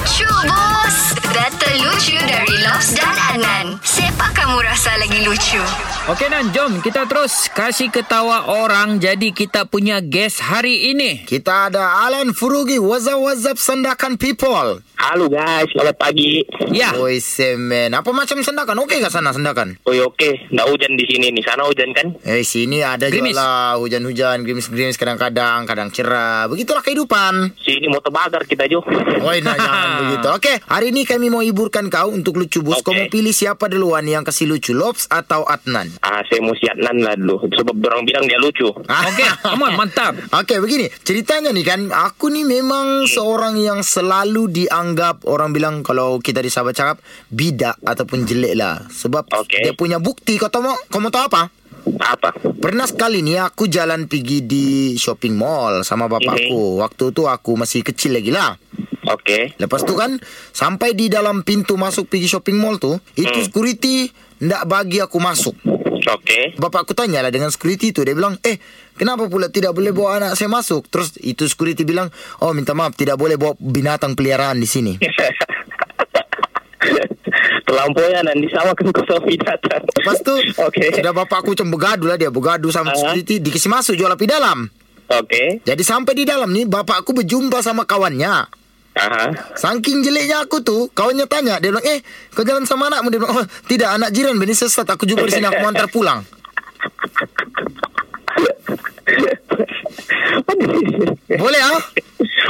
Lucu bos Data lucu dari Lobs dan Anan Siapa kamu rasa lagi lucu? Okey Nan, jom kita terus kasih ketawa orang. Jadi kita punya guest hari ini. Kita ada Alan Furugi What's up, what's up Sendakan people Halo guys, selamat pagi. Ya. Oi semen Apa macam sendakan Okey ke sana sendakan Oh oke, nggak hujan di sini nih. Sana hujan kan? Eh sini ada Gerimis. juga lah Hujan-hujan Gerimis-gerimis kadang-kadang Kadang cerah Begitulah kehidupan Sini mau terbakar kita Jo. Oi nah jangan begitu Okey Hari ini kami mau hiburkan kau Untuk lucu bos Kau Okey. mau pilih siapa duluan Yang kasih lucu Lobs atau Adnan Ah, saya mau siap nan lah dulu. Sebab orang bilang dia lucu. Okey, come on, mantap. Okey begini Ceritanya nih kan Aku ni memang Seorang yang selalu dianggap Orang bilang Kalau kita di sahabat cakap Bidak Ataupun jelek lah Sebab Okey. Dia punya bukti Kau tahu Kau mau tahu apa? Apa? Pernah sekali ni aku jalan pergi di shopping mall sama bapakku. Waktu tu aku masih kecil lagi lah. Oke. Lepas tu kan sampai di dalam pintu masuk pergi shopping mall tu, itu security ndak bagi aku masuk. Oke. Bapakku tanya lah dengan security tu Dia bilang Eh kenapa pula tidak boleh bawa anak saya masuk Terus itu security bilang Oh minta maaf tidak boleh bawa binatang peliharaan di sini Terlampauan dan disamakan ke sama binatang. Lepas tu Oke. Sudah bapakku macam bergaduh lah dia Bergaduh sama Ah. security Dikasih masuk jual api dalam Oke. Jadi sampai di dalam ni Bapakku berjumpa sama kawannya Aha. Saking jeleknya aku tu Kawannya tanya Dia bilang Eh kau jalan sama anakmu Dia bilang Oh tidak anak jiran Bini sesat Aku jumpa di sini Aku mau antar pulang Boleh ah?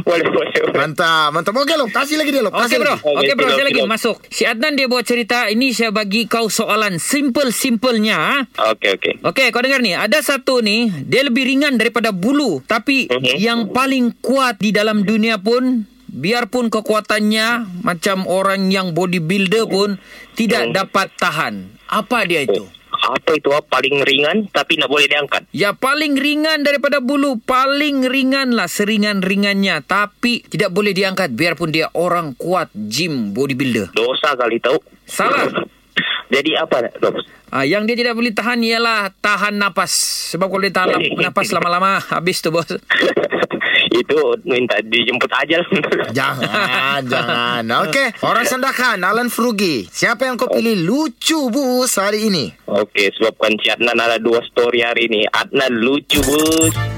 boleh, boleh, boleh. Mantap Mantap Okey lo Kasih lagi dia lo Okey bro, okey bro, Okey, saya lagi okey. masuk. Si Adnan dia buat cerita, ini saya bagi kau soalan simple-simpelnya. ah. Oke, oke. Okey, kau dengar ni. Ada satu ni, dia lebih ringan daripada bulu. Tapi Mhm. yang paling kuat di dalam dunia pun, biarpun kekuatannya macam orang yang bodybuilder pun, tidak Mhm. dapat tahan. Apa dia itu? Apa itu? ah? Paling ringan tapi nggak boleh diangkat. Ya paling ringan daripada bulu Paling ringan lah seringan-ringannya Tapi tidak boleh diangkat Biarpun dia orang kuat Gym bodybuilder Dosa kali tahu. Salah Jadi apa? Ah, yang dia tidak boleh tahan ialah tahan napas. Sebab kalau dia tahan napas lama-lama habis tu bos. itu minta dijemput aja. Jangan Jangan Okey Orang sendakan Alan Frugi Siapa yang kau pilih Lucu bus hari ini Oke, sebabkan si Adnan ada dua story hari ini. Adnan lucu, bos.